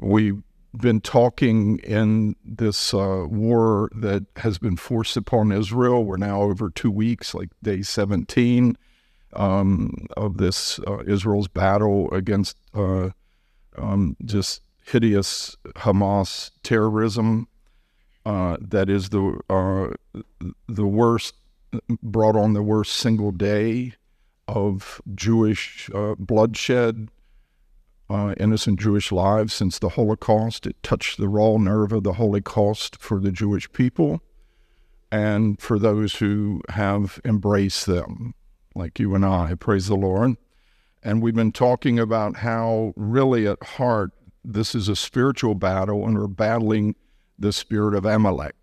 we've been talking in this uh, war that has been forced upon Israel. We're now over two weeks, like day 17 um, of this uh, Israel's battle against uh, um, just hideous Hamas terrorism. Uh, that is the uh, the worst brought on the worst single day of Jewish uh, bloodshed, uh, innocent Jewish lives since the Holocaust. It touched the raw nerve of the Holocaust for the Jewish people and for those who have embraced them, like you and I. Praise the Lord. And we've been talking about how, really, at heart, this is a spiritual battle, and we're battling the spirit of Amalek.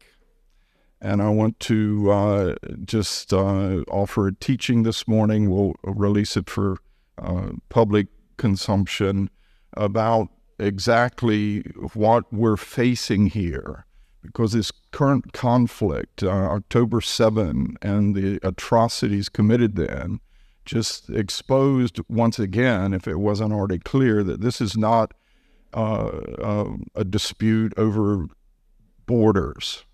And I want to uh, just uh, offer a teaching this morning. We'll release it for uh, public consumption about exactly what we're facing here. Because this current conflict, uh, October 7, and the atrocities committed then, just exposed once again, if it wasn't already clear, that this is not uh, uh, a dispute over borders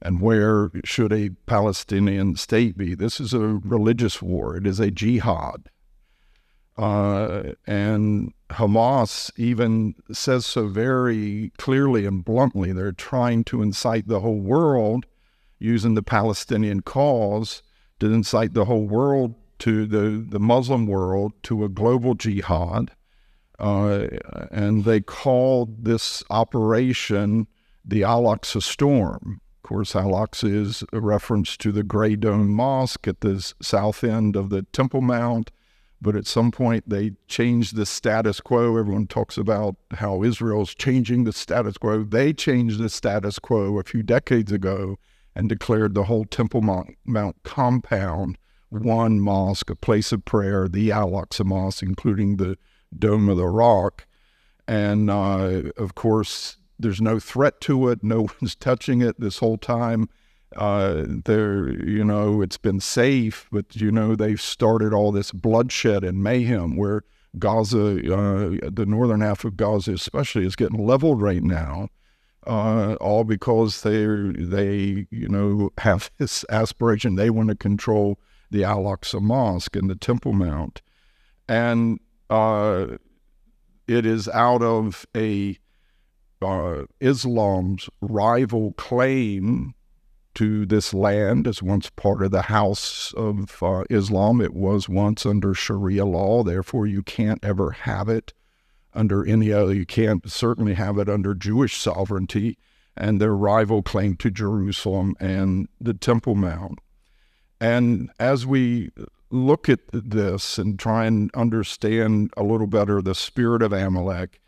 and where should a Palestinian state be? This is a religious war. It is a jihad. Uh, and Hamas even says so very clearly and bluntly. They're trying to incite the whole world using the Palestinian cause to incite the whole world to the, the Muslim world to a global jihad. Uh, and they called this operation the Al Aqsa Storm Of course, Al Aqsa is a reference to the Grey Dome Mosque at the south end of the Temple Mount. But at some point, they changed the status quo. Everyone talks about how Israel's changing the status quo. They changed the status quo a few decades ago and declared the whole Temple Mount, Mount compound one mosque, a place of prayer, the Al Aqsa Mosque, including the Dome of the Rock. And uh, of course, there's no threat to it. No one's touching it this whole time. Uh, there, you know, it's been safe, but you know they've started all this bloodshed and mayhem where Gaza, uh, the northern half of Gaza especially, is getting leveled right now. Uh, all because they they you know have this aspiration they want to control the Al Aqsa Mosque and the Temple Mount, and uh, it is out of a uh, Islam's rival claim to this land as once part of the house of uh, Islam. It was once under Sharia law, therefore, you can't ever have it under any other, you can't certainly have it under Jewish sovereignty, and their rival claim to Jerusalem and the Temple Mount. And as we look at this and try and understand a little better the spirit of Amalek,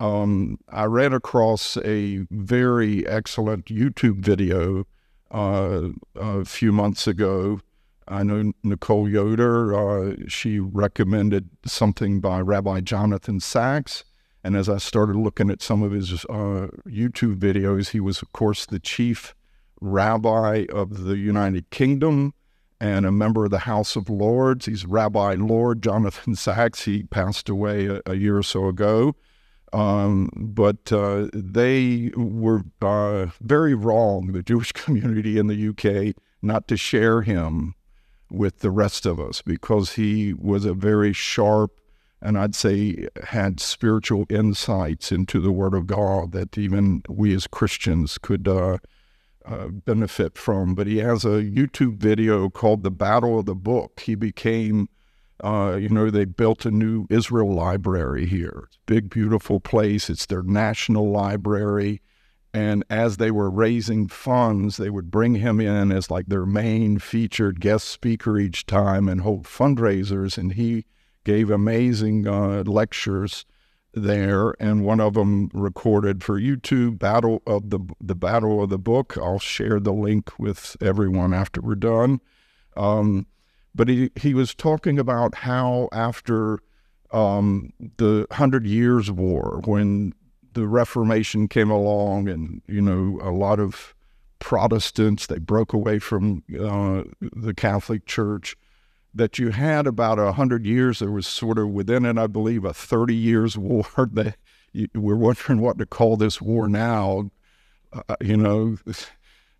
um, I ran across a very excellent YouTube video uh, a few months ago. I know Nicole Yoder, uh, she recommended something by Rabbi Jonathan Sacks. And as I started looking at some of his uh, YouTube videos, he was, of course, the chief rabbi of the United Kingdom and a member of the House of Lords. He's Rabbi Lord Jonathan Sacks. He passed away a, a year or so ago. Um, but uh, they were uh, very wrong, the Jewish community in the UK, not to share him with the rest of us because he was a very sharp and I'd say had spiritual insights into the Word of God that even we as Christians could uh, uh, benefit from. But he has a YouTube video called The Battle of the Book. He became uh, you know, they built a new Israel library here. Big, beautiful place. It's their national library. And as they were raising funds, they would bring him in as like their main featured guest speaker each time and hold fundraisers. And he gave amazing uh, lectures there, and one of them recorded for YouTube. Battle of the the Battle of the Book. I'll share the link with everyone after we're done. Um, but he, he was talking about how after um, the Hundred Years' War, when the Reformation came along, and you know a lot of Protestants they broke away from uh, the Catholic Church. That you had about a hundred years. There was sort of within it, I believe, a thirty years war that we're wondering what to call this war now. Uh, you know,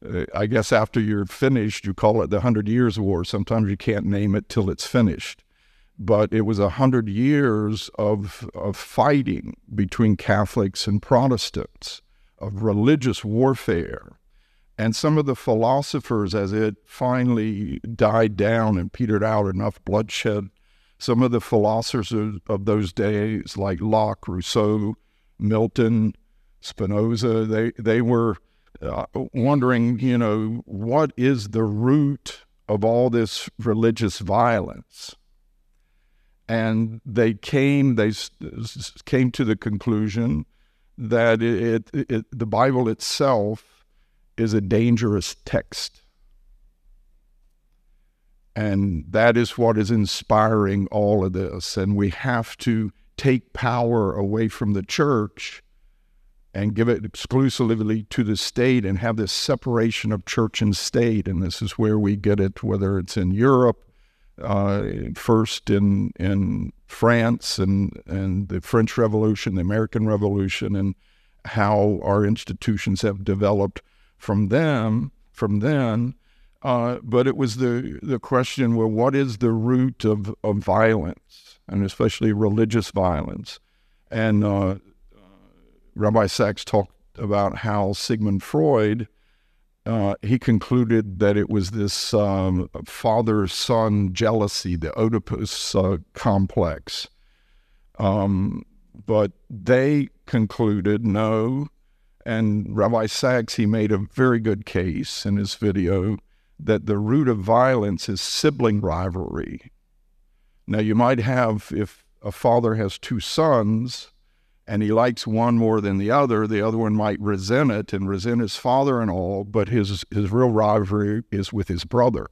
Uh, I guess after you're finished, you call it the Hundred Years' War. Sometimes you can't name it till it's finished. But it was a hundred years of, of fighting between Catholics and Protestants, of religious warfare. And some of the philosophers, as it finally died down and petered out, enough bloodshed, some of the philosophers of, of those days, like Locke, Rousseau, Milton, Spinoza, they, they were uh, wondering, you know, what is the root of all this religious violence? And they came, they came to the conclusion that it, it, it, the Bible itself is a dangerous text. And that is what is inspiring all of this. And we have to take power away from the church and give it exclusively to the state and have this separation of church and state. And this is where we get it, whether it's in Europe, uh, first in in France and and the French Revolution, the American Revolution, and how our institutions have developed from them from then. Uh, but it was the the question: well, what is the root of of violence, and especially religious violence? And uh, Rabbi Sacks talked about how Sigmund Freud, uh, he concluded that it was this um, father son jealousy, the Oedipus uh, complex. Um, but they concluded no. And Rabbi Sacks, he made a very good case in his video that the root of violence is sibling rivalry. Now, you might have, if a father has two sons, and he likes one more than the other, the other one might resent it and resent his father and all, but his, his real rivalry is with his brother.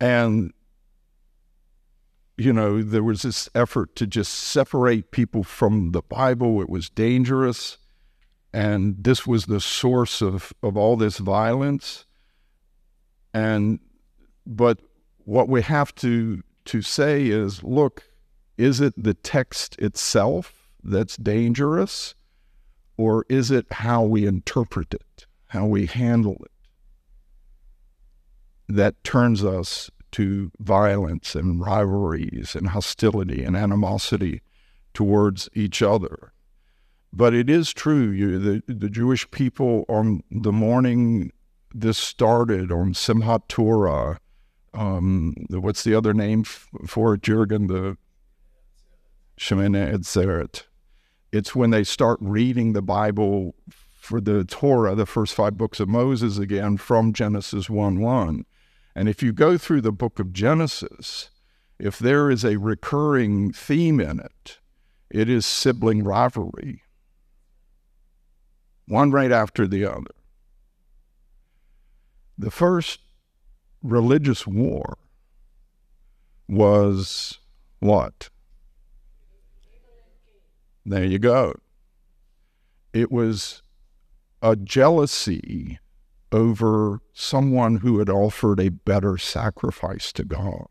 And, you know, there was this effort to just separate people from the Bible. It was dangerous. And this was the source of, of all this violence. And, but what we have to, to say is look, is it the text itself that's dangerous, or is it how we interpret it, how we handle it, that turns us to violence and rivalries and hostility and animosity towards each other? But it is true, you, the, the Jewish people on the morning this started on Simhat Torah, um, what's the other name for it, Jurgen? The Shemini Atzeret. It's when they start reading the Bible for the Torah, the first five books of Moses again from Genesis 1 1. And if you go through the book of Genesis, if there is a recurring theme in it, it is sibling rivalry, one right after the other. The first religious war was what? There you go. It was a jealousy over someone who had offered a better sacrifice to God.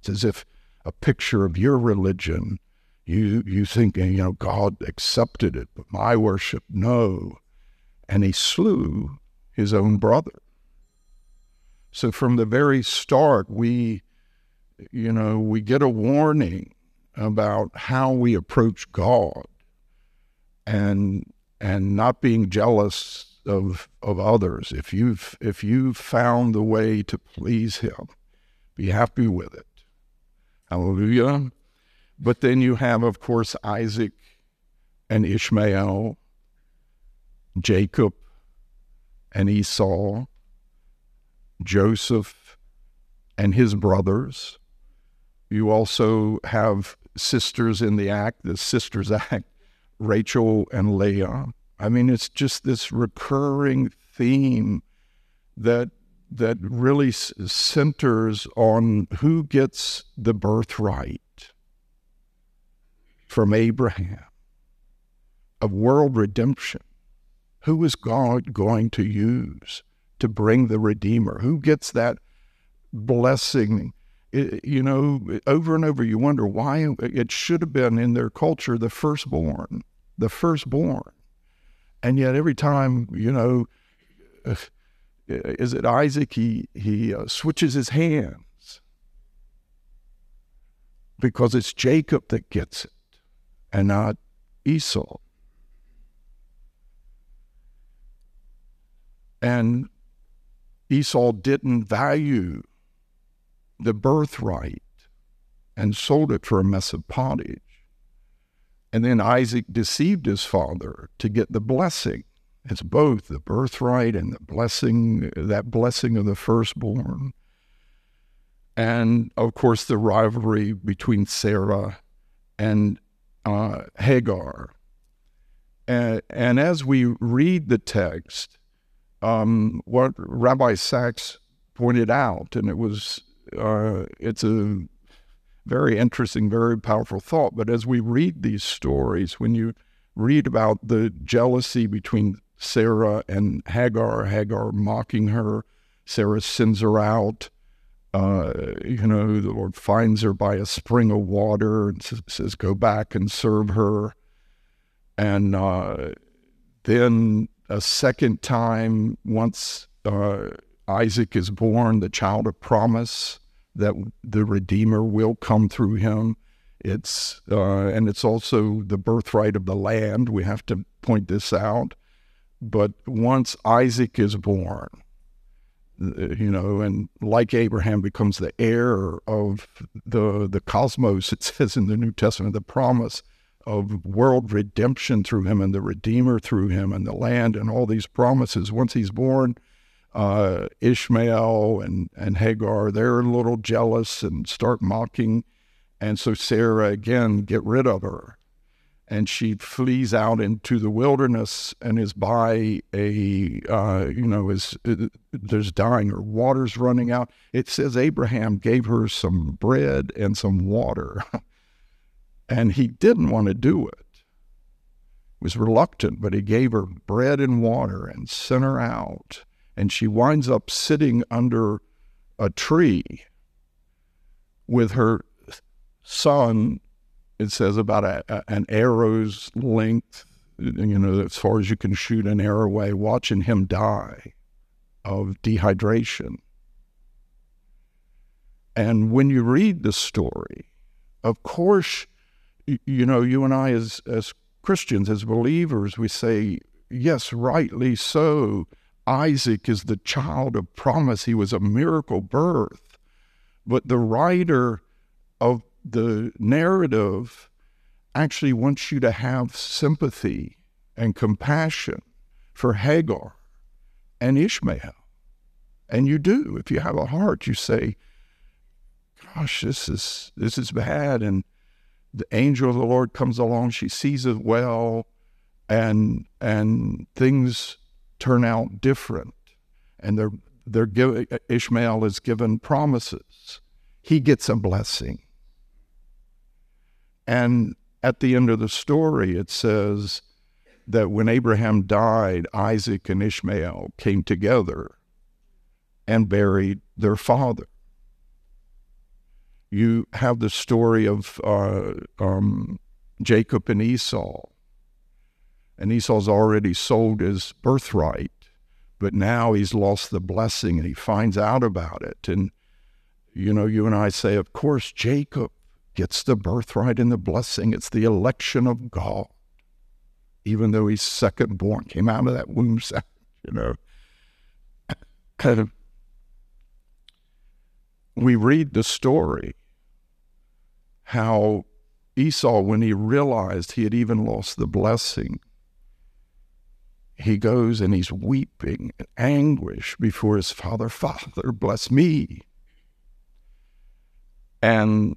It's as if a picture of your religion, you you thinking, you know, God accepted it, but my worship, no. And he slew his own brother. So from the very start, we, you know, we get a warning about how we approach God and and not being jealous of of others. If you've if you've found the way to please him, be happy with it. Hallelujah. But then you have, of course, Isaac and Ishmael, Jacob and Esau, Joseph and his brothers. You also have sisters in the act, the sisters act, Rachel and Leah. I mean, it's just this recurring theme that that really centers on who gets the birthright from Abraham of world redemption. Who is God going to use to bring the Redeemer? Who gets that blessing it, you know, over and over, you wonder why it should have been in their culture the firstborn, the firstborn. And yet, every time, you know, is it Isaac? He, he uh, switches his hands because it's Jacob that gets it and not Esau. And Esau didn't value the birthright and sold it for a mess of pottage. And then Isaac deceived his father to get the blessing. It's both the birthright and the blessing, that blessing of the firstborn. And of course, the rivalry between Sarah and uh, Hagar. And, and as we read the text, um, what Rabbi Sacks pointed out, and it was uh, it's a very interesting, very powerful thought. But as we read these stories, when you read about the jealousy between Sarah and Hagar, Hagar mocking her, Sarah sends her out. Uh, you know, the Lord finds her by a spring of water and says, Go back and serve her. And uh, then a second time, once uh, Isaac is born, the child of promise, that the Redeemer will come through him. It's uh, and it's also the birthright of the land. We have to point this out. But once Isaac is born, uh, you know, and like Abraham becomes the heir of the the cosmos, it says in the New Testament, the promise of world redemption through him and the Redeemer through him and the land and all these promises. Once he's born, uh, Ishmael and, and Hagar, they're a little jealous and start mocking. And so Sarah, again, get rid of her. And she flees out into the wilderness and is by a, uh, you know, is there's dying or water's running out. It says Abraham gave her some bread and some water. and he didn't want to do it. He was reluctant, but he gave her bread and water and sent her out and she winds up sitting under a tree with her son. It says about a, a, an arrow's length, you know, as far as you can shoot an arrow away, watching him die of dehydration. And when you read the story, of course, you know, you and I as, as Christians, as believers, we say, yes, rightly so. Isaac is the child of promise. He was a miracle birth. But the writer of the narrative actually wants you to have sympathy and compassion for Hagar and Ishmael. And you do. If you have a heart, you say, gosh, this is this is bad. And the angel of the Lord comes along, she sees it well, and and things turn out different. And they're, they're giving, Ishmael is given promises. He gets a blessing. And at the end of the story, it says that when Abraham died, Isaac and Ishmael came together and buried their father. You have the story of uh, um, Jacob and Esau and Esau's already sold his birthright, but now he's lost the blessing and he finds out about it. And, you know, you and I say, of course, Jacob gets the birthright and the blessing. It's the election of God, even though he's second born, came out of that womb, you know. Kind of, we read the story how Esau, when he realized he had even lost the blessing, he goes and he's weeping in anguish before his father. Father, bless me. And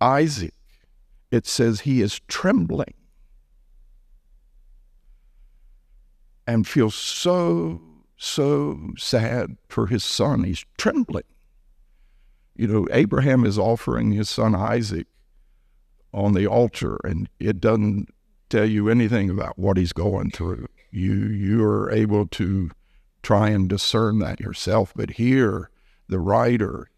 Isaac, it says he is trembling and feels so, so sad for his son. He's trembling. You know, Abraham is offering his son Isaac on the altar, and it doesn't tell you anything about what he's going through. You you are able to try and discern that yourself. But here, the writer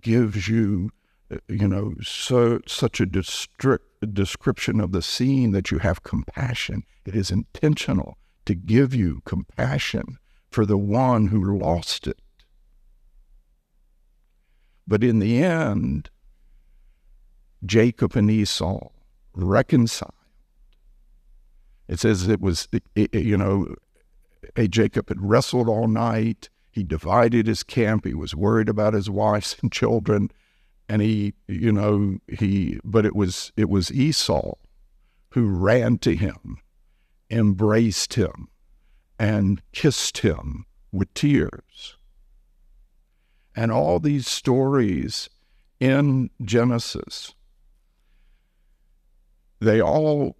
gives you, uh, you know, so such a distri- description of the scene that you have compassion. It is intentional to give you compassion for the one who lost it. But in the end, Jacob and Esau reconciled. It says it was, you know, a Jacob had wrestled all night. He divided his camp. He was worried about his wives and children. And he, you know, he, but it was, it was Esau who ran to him, embraced him, and kissed him with tears. And all these stories in Genesis, they all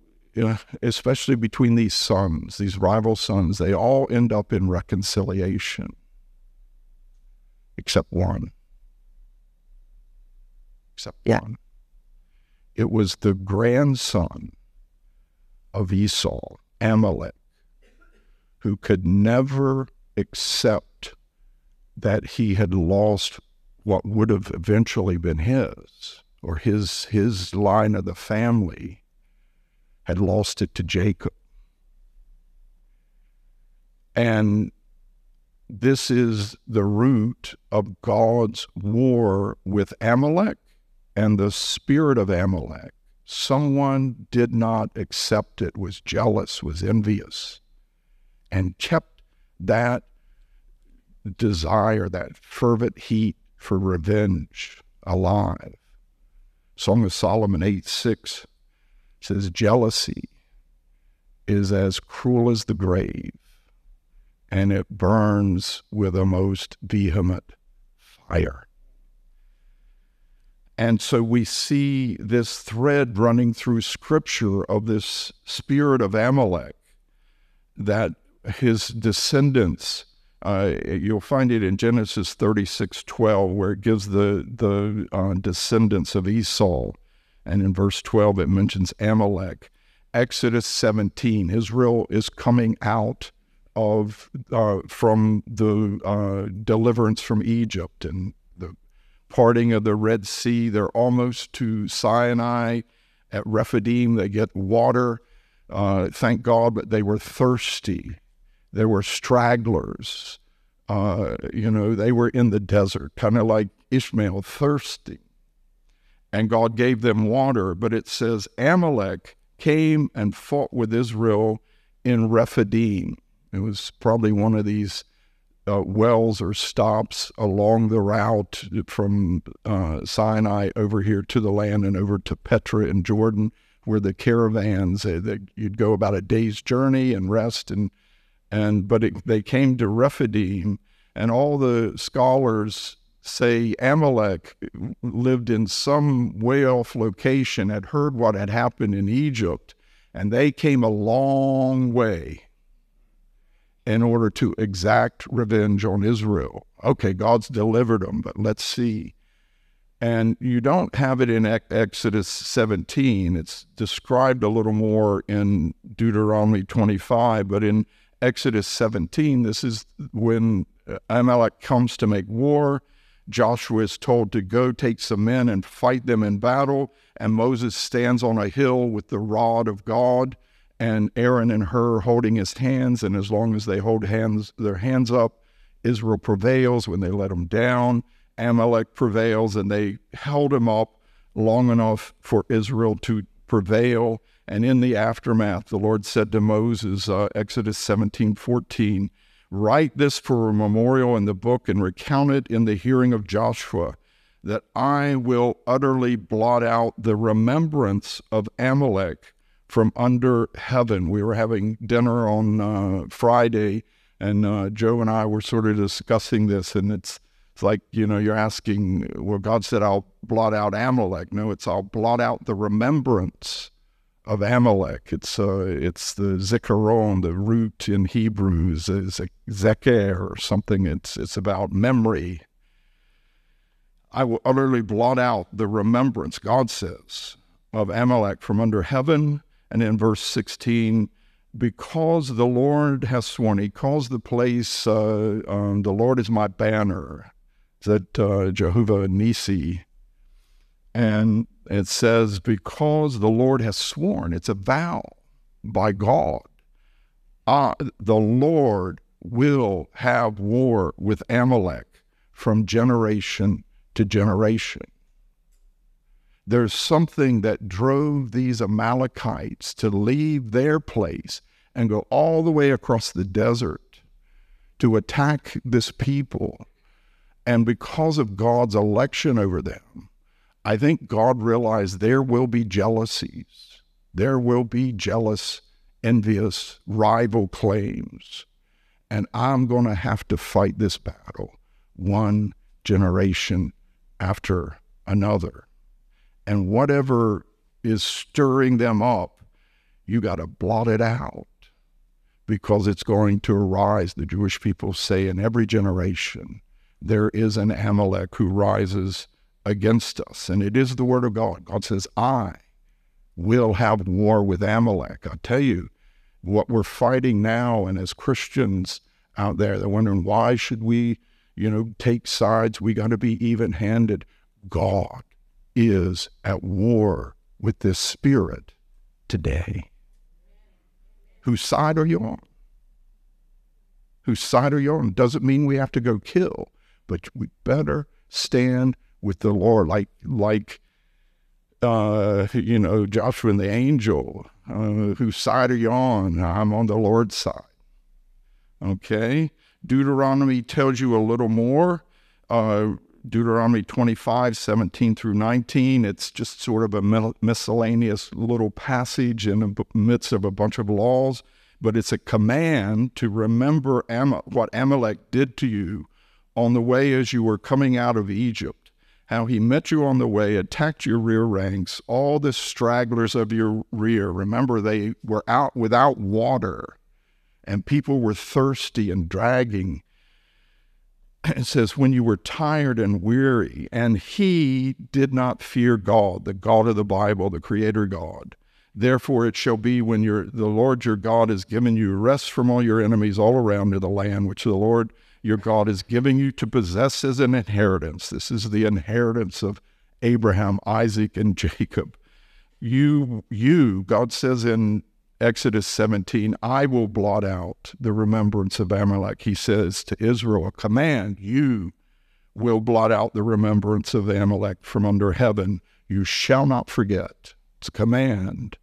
especially between these sons, these rival sons, they all end up in reconciliation, except one. Except yeah. one. It was the grandson of Esau, Amalek, who could never accept that he had lost what would have eventually been his, or his his line of the family had lost it to Jacob. And this is the root of God's war with Amalek and the spirit of Amalek. Someone did not accept it, was jealous, was envious, and kept that desire, that fervent heat for revenge alive. Song of Solomon 8 6 says jealousy is as cruel as the grave, and it burns with a most vehement fire. And so we see this thread running through scripture of this spirit of Amalek that his descendants, uh, you'll find it in Genesis 36 12, where it gives the, the uh, descendants of Esau and in verse 12, it mentions Amalek. Exodus 17, Israel is coming out of uh, from the uh, deliverance from Egypt and the parting of the Red Sea. They're almost to Sinai. At Rephidim, they get water. Uh, thank God, but they were thirsty. There were stragglers. Uh, you know, they were in the desert, kind of like Ishmael, thirsty and God gave them water. But it says Amalek came and fought with Israel in Rephidim. It was probably one of these uh, wells or stops along the route from uh, Sinai over here to the land and over to Petra in Jordan, where the caravans uh, that you'd go about a day's journey and rest and and but it, they came to Rephidim, and all the scholars say Amalek uh, lived in some way off location, had heard what had happened in Egypt, and they came a long way in order to exact revenge on Israel. Okay, God's delivered them, but let's see. And you don't have it in Exodus 17. It's described a little more in Deuteronomy 25, but in Exodus 17, this is when Amalek comes to make war Joshua is told to go take some men and fight them in battle. And Moses stands on a hill with the rod of God, and Aaron and Hur holding his hands. And as long as they hold hands, their hands up, Israel prevails. When they let them down, Amalek prevails, and they held him up long enough for Israel to prevail. And in the aftermath, the Lord said to Moses, uh, Exodus 17 14, Write this for a memorial in the book and recount it in the hearing of Joshua, that I will utterly blot out the remembrance of Amalek from under heaven. We were having dinner on uh, Friday, and uh, Joe and I were sort of discussing this, and it's it's like you know you're asking, well, God said I'll blot out Amalek. No, it's I'll blot out the remembrance of Amalek. It's uh, it's the zikaron, the root in Hebrew is zeker or something. It's it's about memory. I will utterly blot out the remembrance, God says, of Amalek from under heaven. And in verse 16, because the Lord has sworn, he calls the place, uh, um, the Lord is my banner. that uh, Jehovah Nisi, and it says, because the Lord has sworn, it's a vow by God, uh, the Lord will have war with Amalek from generation to generation. There's something that drove these Amalekites to leave their place and go all the way across the desert to attack this people. And because of God's election over them, I think God realized there will be jealousies. There will be jealous, envious, rival claims. And I'm going to have to fight this battle one generation after another. And whatever is stirring them up, you got to blot it out because it's going to arise. The Jewish people say in every generation, there is an Amalek who rises against us. And it is the word of God. God says, I will have war with Amalek. I tell you, what we're fighting now, and as Christians out there, they're wondering why should we, you know, take sides? We got to be even-handed. God is at war with this spirit today. Whose side are you on? Whose side are you on? Doesn't mean we have to go kill, but we better stand with the Lord, like like uh, you know Joshua and the angel. Uh, whose side are you on? I'm on the Lord's side. Okay, Deuteronomy tells you a little more. Uh, Deuteronomy 25, 17 through 19. It's just sort of a miscellaneous little passage in the midst of a bunch of laws, but it's a command to remember Am- what Amalek did to you on the way as you were coming out of Egypt, how he met you on the way, attacked your rear ranks, all the stragglers of your rear. Remember, they were out without water, and people were thirsty and dragging it says, when you were tired and weary, and he did not fear God, the God of the Bible, the Creator God. Therefore, it shall be when your, the Lord your God has given you rest from all your enemies all around in the land which the Lord your God is giving you to possess as an inheritance. This is the inheritance of Abraham, Isaac, and Jacob. You, you, God says in Exodus 17, I will blot out the remembrance of Amalek. He says to Israel, a command, you will blot out the remembrance of Amalek from under heaven. You shall not forget. It's a command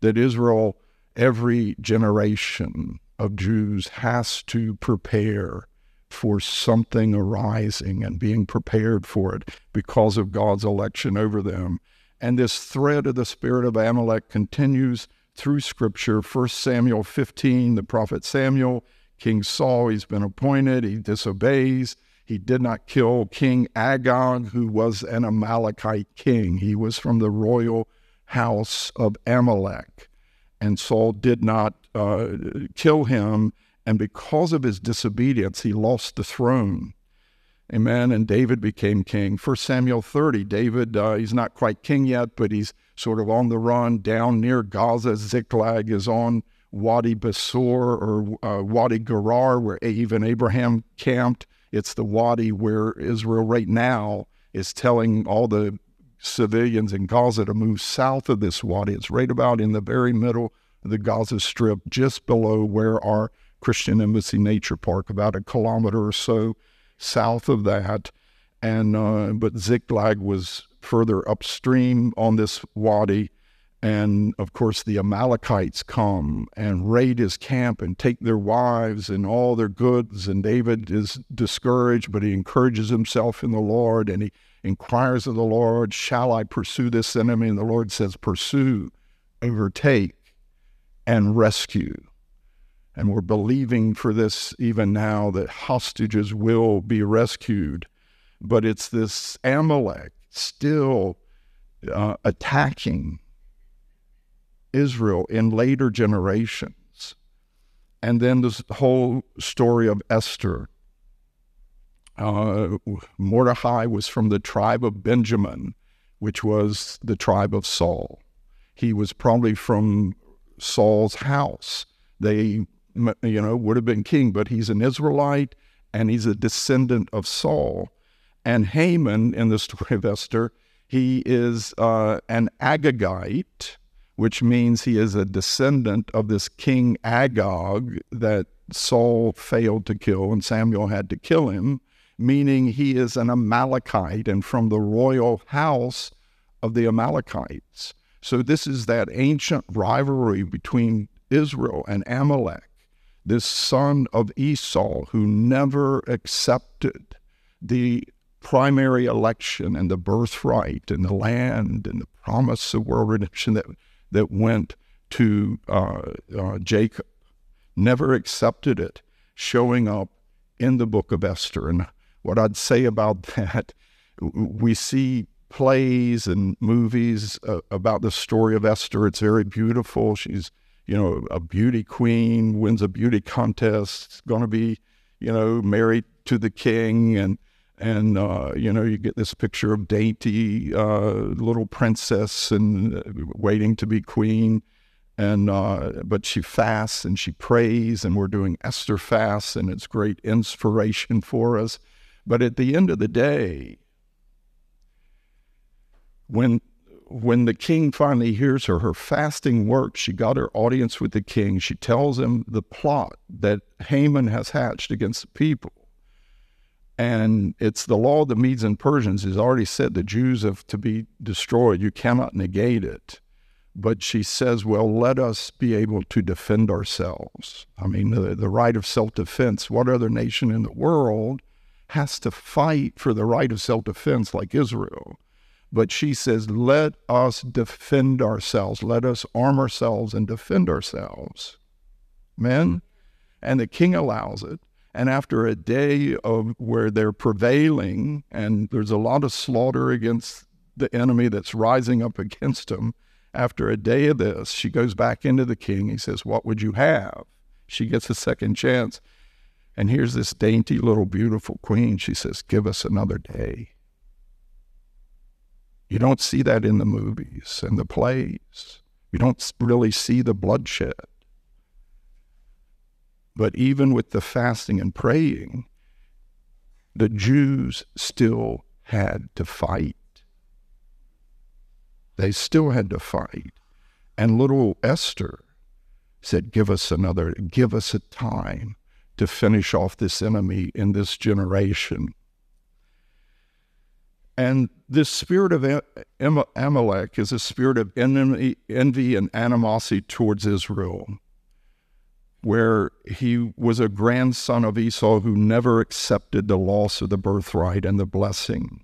that Israel, every generation of Jews, has to prepare for something arising and being prepared for it because of God's election over them. And this thread of the spirit of Amalek continues through Scripture. 1 Samuel 15, the prophet Samuel, King Saul, he's been appointed, he disobeys. He did not kill King Agag, who was an Amalekite king. He was from the royal house of Amalek. And Saul did not uh, kill him. And because of his disobedience, he lost the throne. Amen. And David became king. 1 Samuel 30, David, uh, he's not quite king yet, but he's sort of on the run down near Gaza. Ziklag is on Wadi Besor or uh, Wadi Gerar, where even Abraham camped. It's the Wadi where Israel right now is telling all the civilians in Gaza to move south of this Wadi. It's right about in the very middle of the Gaza Strip, just below where our Christian Embassy Nature Park, about a kilometer or so south of that. And uh, but Ziklag was further upstream on this wadi. And of course, the Amalekites come and raid his camp and take their wives and all their goods. And David is discouraged, but he encourages himself in the Lord and he inquires of the Lord, Shall I pursue this enemy? And the Lord says, Pursue, overtake, and rescue. And we're believing for this even now that hostages will be rescued. But it's this Amalek still uh, attacking Israel in later generations. And then this whole story of Esther. Uh, Mordecai was from the tribe of Benjamin, which was the tribe of Saul. He was probably from Saul's house. They, you know, would have been king, but he's an Israelite and he's a descendant of Saul. And Haman, in the story of Esther, he is uh, an Agagite, which means he is a descendant of this king Agag that Saul failed to kill and Samuel had to kill him, meaning he is an Amalekite and from the royal house of the Amalekites. So this is that ancient rivalry between Israel and Amalek, this son of Esau who never accepted the primary election and the birthright and the land and the promise of world redemption that, that went to uh, uh, Jacob. Never accepted it, showing up in the book of Esther. And what I'd say about that, we see plays and movies uh, about the story of Esther. It's very beautiful. She's, you know, a beauty queen, wins a beauty contest, going to be, you know, married to the king. And, and uh, you know, you get this picture of dainty uh, little princess and uh, waiting to be queen. And uh, but she fasts and she prays, and we're doing Esther fasts, and it's great inspiration for us. But at the end of the day, when when the king finally hears her, her fasting works. She got her audience with the king. She tells him the plot that Haman has hatched against the people. And it's the law of the Medes and Persians has already said the Jews have to be destroyed. You cannot negate it. But she says, well, let us be able to defend ourselves. I mean, the, the right of self defense. What other nation in the world has to fight for the right of self defense like Israel? But she says, let us defend ourselves. Let us arm ourselves and defend ourselves. Men? And the king allows it. And after a day of where they're prevailing and there's a lot of slaughter against the enemy that's rising up against them, after a day of this, she goes back into the king. He says, What would you have? She gets a second chance. And here's this dainty little beautiful queen. She says, Give us another day. You don't see that in the movies and the plays. You don't really see the bloodshed. But even with the fasting and praying, the Jews still had to fight. They still had to fight. And little Esther said, Give us another, give us a time to finish off this enemy in this generation. And this spirit of Amalek is a spirit of envy, envy and animosity towards Israel, where he was a grandson of Esau who never accepted the loss of the birthright and the blessing.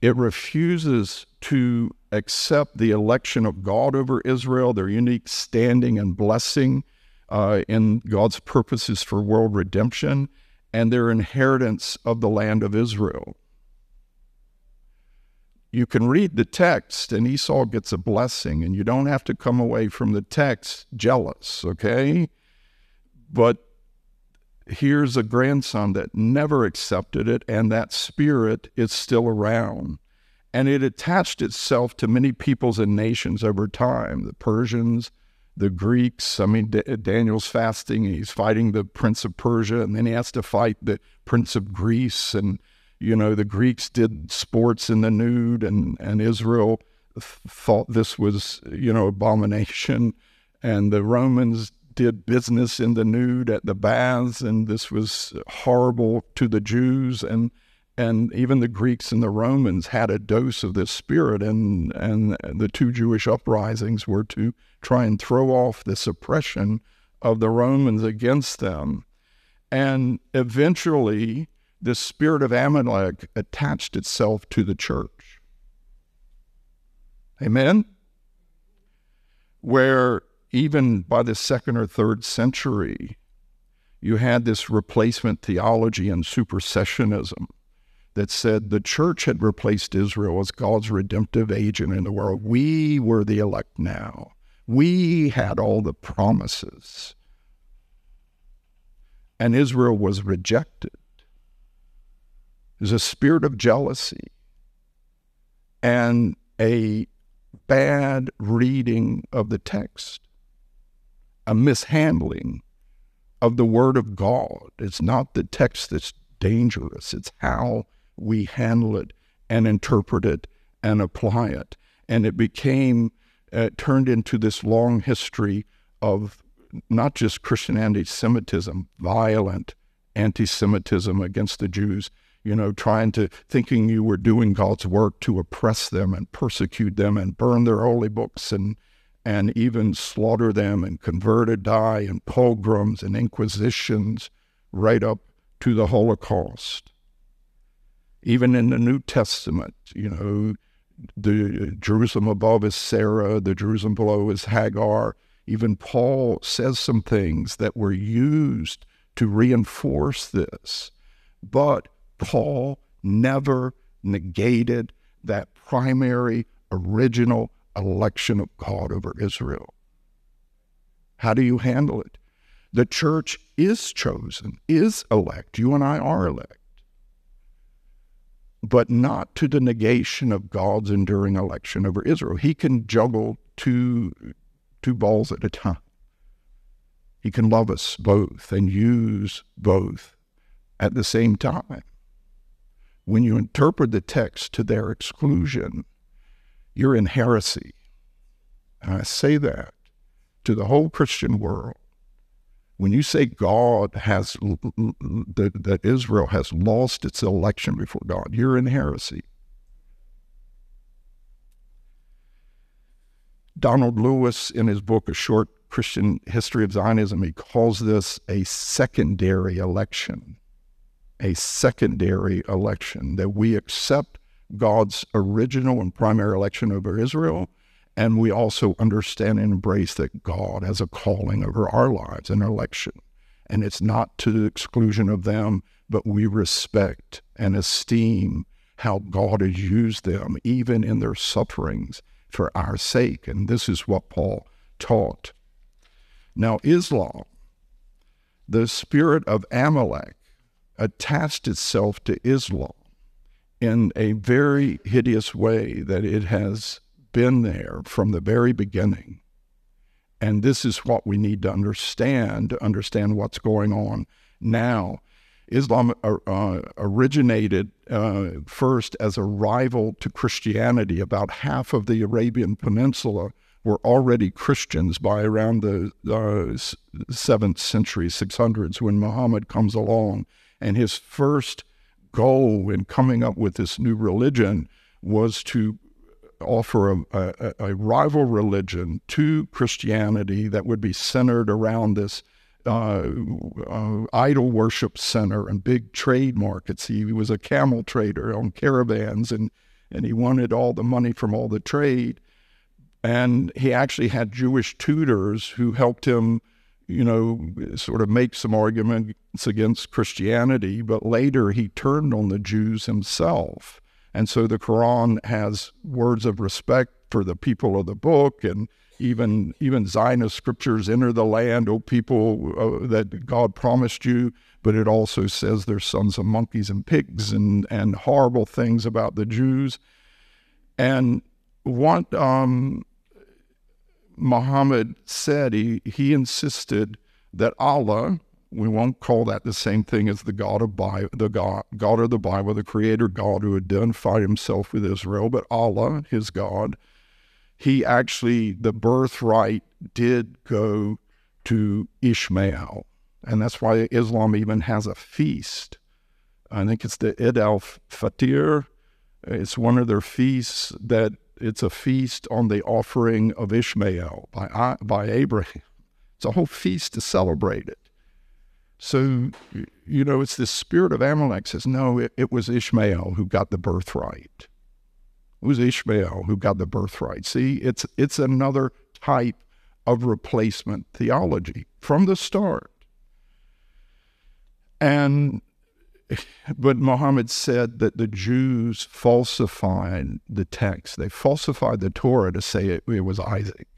It refuses to accept the election of God over Israel, their unique standing and blessing uh, in God's purposes for world redemption, and their inheritance of the land of Israel you can read the text and Esau gets a blessing, and you don't have to come away from the text jealous, okay? But here's a grandson that never accepted it, and that spirit is still around. And it attached itself to many peoples and nations over time the Persians, the Greeks. I mean, D- Daniel's fasting, he's fighting the prince of Persia, and then he has to fight the prince of Greece and you know, the Greeks did sports in the nude, and, and Israel thought this was, you know, abomination. And the Romans did business in the nude at the baths, and this was horrible to the Jews. And and even the Greeks and the Romans had a dose of this spirit, and and the two Jewish uprisings were to try and throw off this oppression of the Romans against them. And eventually, the spirit of Amalek attached itself to the church. Amen? Where even by the second or third century, you had this replacement theology and supersessionism that said the church had replaced Israel as God's redemptive agent in the world. We were the elect now. We had all the promises. And Israel was rejected. There's a spirit of jealousy and a bad reading of the text, a mishandling of the Word of God. It's not the text that's dangerous, it's how we handle it and interpret it and apply it. And it became, uh, turned into this long history of not just Christian anti Semitism, violent anti Semitism against the Jews, you know, trying to, thinking you were doing God's work to oppress them and persecute them and burn their holy books and, and even slaughter them and convert or die and pogroms and inquisitions right up to the Holocaust. Even in the New Testament, you know, the Jerusalem above is Sarah, the Jerusalem below is Hagar. Even Paul says some things that were used to reinforce this. But Paul never negated that primary, original election of God over Israel. How do you handle it? The church is chosen, is elect. You and I are elect. But not to the negation of God's enduring election over Israel. He can juggle two, two balls at a time. He can love us both and use both at the same time. When you interpret the text to their exclusion, you're in heresy. And I say that to the whole Christian world. When you say God has, that, that Israel has lost its election before God, you're in heresy. Donald Lewis, in his book, A Short Christian History of Zionism, he calls this a secondary election. A secondary election, that we accept God's original and primary election over Israel. And we also understand and embrace that God has a calling over our lives and election. And it's not to the exclusion of them, but we respect and esteem how God has used them, even in their sufferings, for our sake. And this is what Paul taught. Now, Islam, the spirit of Amalek, attached itself to Islam in a very hideous way that it has been there from the very beginning. And this is what we need to understand to understand what's going on now. Islam uh, uh, originated uh, first as a rival to Christianity. About half of the Arabian Peninsula were already Christians by around the uh, seventh century, 600s, when Muhammad comes along. And his first goal in coming up with this new religion was to offer a, a, a rival religion to Christianity that would be centered around this uh, uh, idol worship center and big trade markets. He, he was a camel trader on caravans, and and he wanted all the money from all the trade. And he actually had Jewish tutors who helped him you know, sort of make some arguments against Christianity, but later he turned on the Jews himself. And so the Quran has words of respect for the people of the book, and even even Zionist scriptures enter the land, O people uh, that God promised you. But it also says they're sons of monkeys and pigs, and and horrible things about the Jews. And what um, Muhammad said he, he insisted that Allah, we won't call that the same thing as the God of Bible, the God, God of the Bible, the Creator God who identified Himself with Israel, but Allah, His God, He actually the birthright did go to Ishmael, and that's why Islam even has a feast. I think it's the Eid al Fitr. It's one of their feasts that it's a feast on the offering of Ishmael by, by Abraham. It's a whole feast to celebrate it. So, you know, it's this spirit of Amalek says, no, it, it was Ishmael who got the birthright. It was Ishmael who got the birthright. See, it's, it's another type of replacement theology from the start. And but Muhammad said that the Jews falsified the text. They falsified the Torah to say it, it, was Isaac.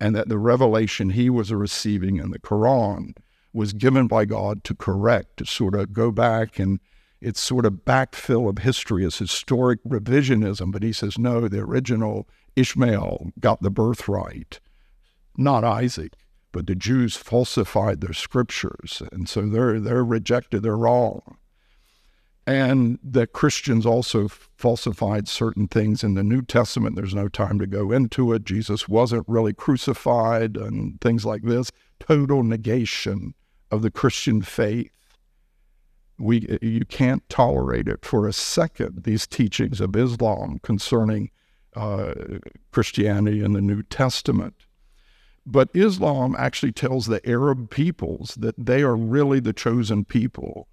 And that the revelation he was receiving in the Quran was given by God to correct, to sort of go back and it's sort of backfill of history as historic revisionism. But he says, no, the original Ishmael got the birthright, not Isaac but the Jews falsified their scriptures, and so they're they're rejected. They're wrong. and that Christians also falsified certain things in the New Testament. There's no time to go into it. Jesus wasn't really crucified and things like this. Total negation of the Christian faith. We, you can't tolerate it for a second, these teachings of Islam concerning uh, Christianity and the New Testament. But Islam actually tells the Arab peoples that they are really the chosen people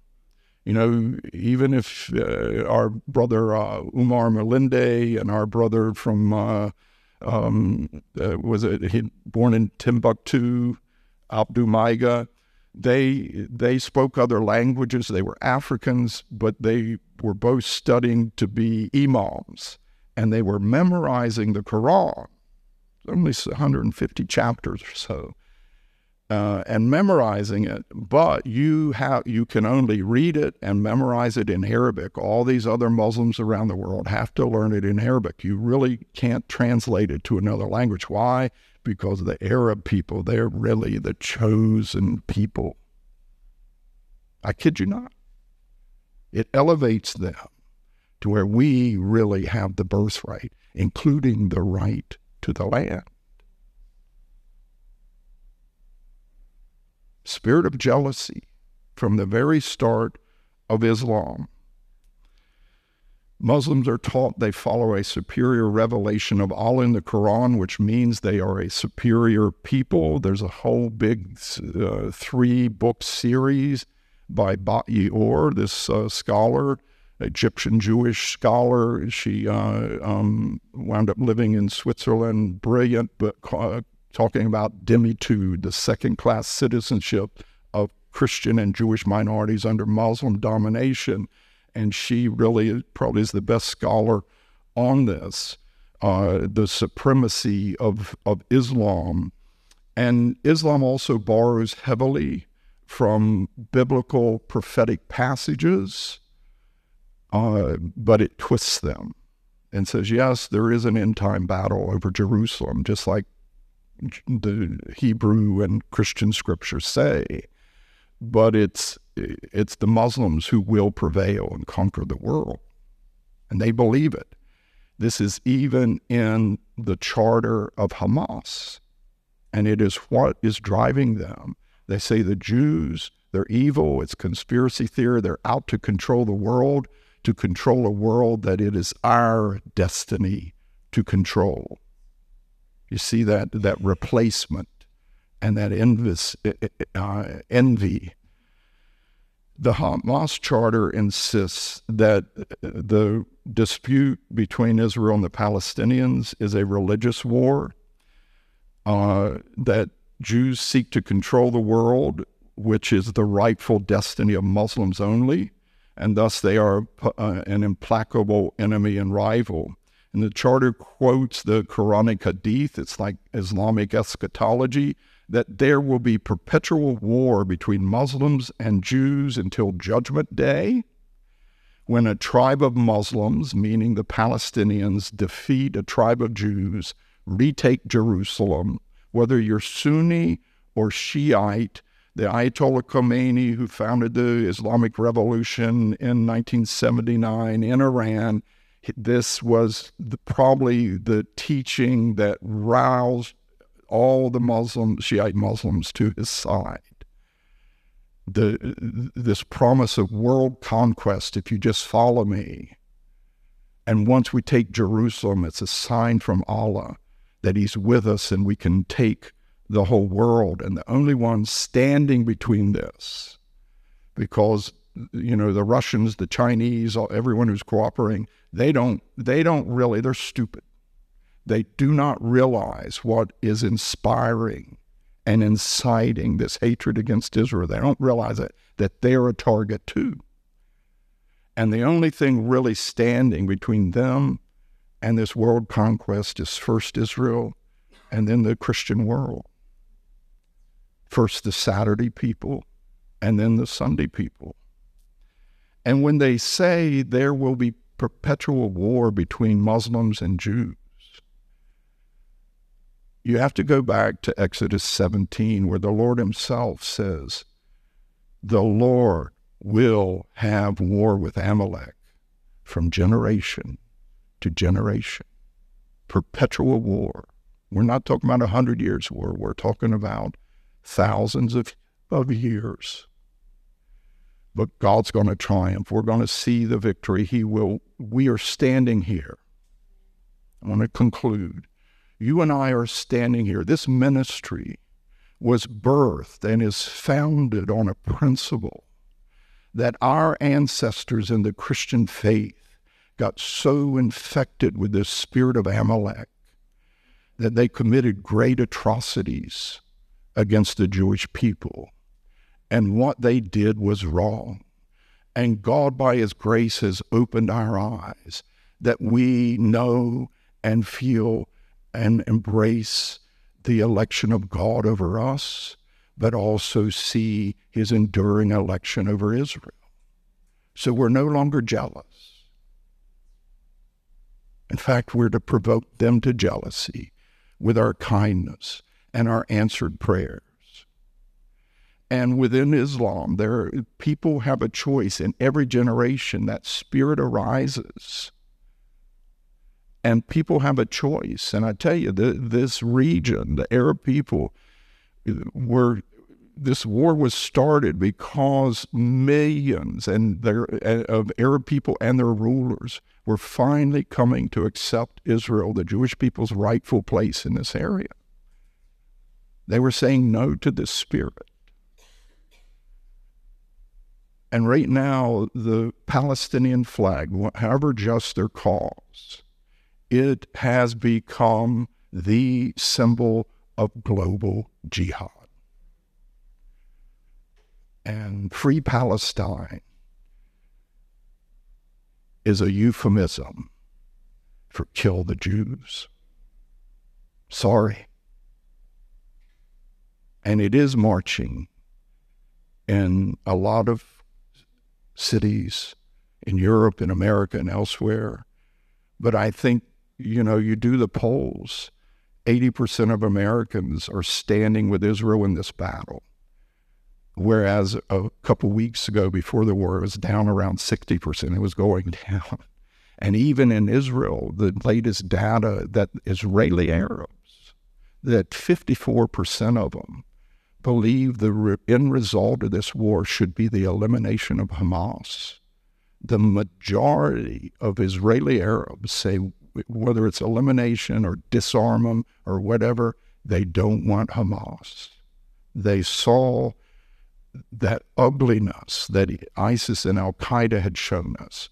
you know, even if uh, our brother uh, Umar Melinde and our brother from uh, um, uh, was it he born in Timbuktu, Abdul Maiga, they they spoke other languages. They were Africans, but they were both studying to be imams, and they were memorizing the Quran. Only 150 chapters or so uh, and memorizing it, but you have you can only read it and memorize it in Arabic. All these other Muslims around the world have to learn it in Arabic. You really can't translate it to another language. Why? Because the Arab people, they're really the chosen people. I kid you not. It elevates them to where we really have the birthright, including the right to the land. spirit of jealousy from the very start of Islam. Muslims are taught they follow a superior revelation of Allah in the Quran, which means they are a superior people. There's a whole big uh, three book series by Bat Ye'or, this uh, scholar, Egyptian Jewish scholar. She uh, um, wound up living in Switzerland, brilliant, but talking about dhimmitude, the second class citizenship of Christian and Jewish minorities under Muslim domination. And she really probably is the best scholar on this, uh, the supremacy of, of Islam. And Islam also borrows heavily from biblical prophetic passages, uh, but it twists them and says, yes, there is an end time battle over Jerusalem, just like the Hebrew and Christian scriptures say, but it's it's the Muslims who will prevail and conquer the world, and they believe it. This is even in the charter of Hamas, and it is what is driving them. They say the Jews they're evil. It's conspiracy theory. They're out to control the world, to control a world that it is our destiny to control. You see that that replacement and that envis, uh, envy. The Hamas Charter insists that the dispute between Israel and the Palestinians is a religious war, uh, that Jews seek to control the world, which is the rightful destiny of Muslims only, and thus they are uh, an implacable enemy and rival. And the charter quotes the Quranic hadith, it's like Islamic eschatology, that there will be perpetual war between Muslims and Jews until Judgment Day, when a tribe of Muslims, meaning the Palestinians, defeat a tribe of Jews, retake Jerusalem, whether you're Sunni or Shiite. The Ayatollah Khomeini, who founded the Islamic Revolution in 1979 in Iran, this was the, probably the teaching that roused all the Muslim Shiite Muslims to his side. The, this promise of world conquest, if you just follow me. And once we take Jerusalem, it's a sign from Allah that He's with us and we can take the whole world. And the only one standing between this, because you know the Russians, the Chinese, everyone who's cooperating, they don't they don't really they're stupid. They do not realize what is inspiring and inciting this hatred against Israel. They don't realize it that they're a target too. And the only thing really standing between them and this world conquest is first Israel and then the Christian world. First the Saturday people and then the Sunday people. And when they say there will be perpetual war between Muslims and Jews, you have to go back to Exodus 17, where the Lord Himself says, The Lord will have war with Amalek from generation to generation. Perpetual war. We're not talking about a hundred years war. We're talking about thousands of, of years. But God's going to triumph. We're going to see the victory. He will. We are standing here. I want to conclude. You and I are standing here. This ministry was birthed and is founded on a principle that our ancestors in the Christian faith got so infected with the spirit of Amalek that they committed great atrocities against the Jewish people. And what they did was wrong. And God, by His grace, has opened our eyes that we know and feel and embrace the election of God over us, but also see His enduring election over Israel. So we're no longer jealous. In fact, we're to provoke them to jealousy with our kindness and our answered prayers. And within Islam, there people have a choice. In every generation, that spirit arises, and people have a choice. And I tell you, the, this region, the Arab people, were this war was started because millions and their of Arab people and their rulers were finally coming to accept Israel, the Jewish people's rightful place in this area. They were saying no to the spirit. And right now, the Palestinian flag, however just their cause, it has become the symbol of global jihad. And free Palestine is a euphemism for kill the Jews. Sorry. And it is marching in a lot of cities in Europe, in America, and elsewhere. But I think, you know, you do the polls, 80% of Americans are standing with Israel in this battle. Whereas a couple weeks ago, before the war, it was down around 60%. It was going down. And even in Israel, the latest data that Israeli Arabs, that 54% of them believe the re- end result of this war should be the elimination of Hamas. The majority of Israeli Arabs say, whether it's elimination or disarm them or whatever, they don't want Hamas. They saw that ugliness that ISIS and Al Qaeda had shown us,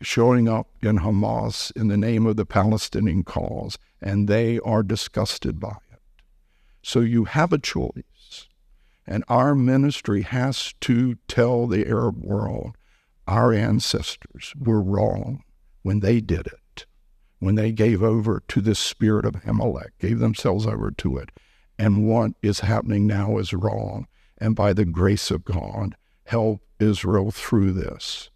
showing up in Hamas in the name of the Palestinian cause, and they are disgusted by it. So you have a choice. And our ministry has to tell the Arab world our ancestors were wrong when they did it, when they gave over to the spirit of Amalek, gave themselves over to it. And what is happening now is wrong and by the grace of God, help Israel through this.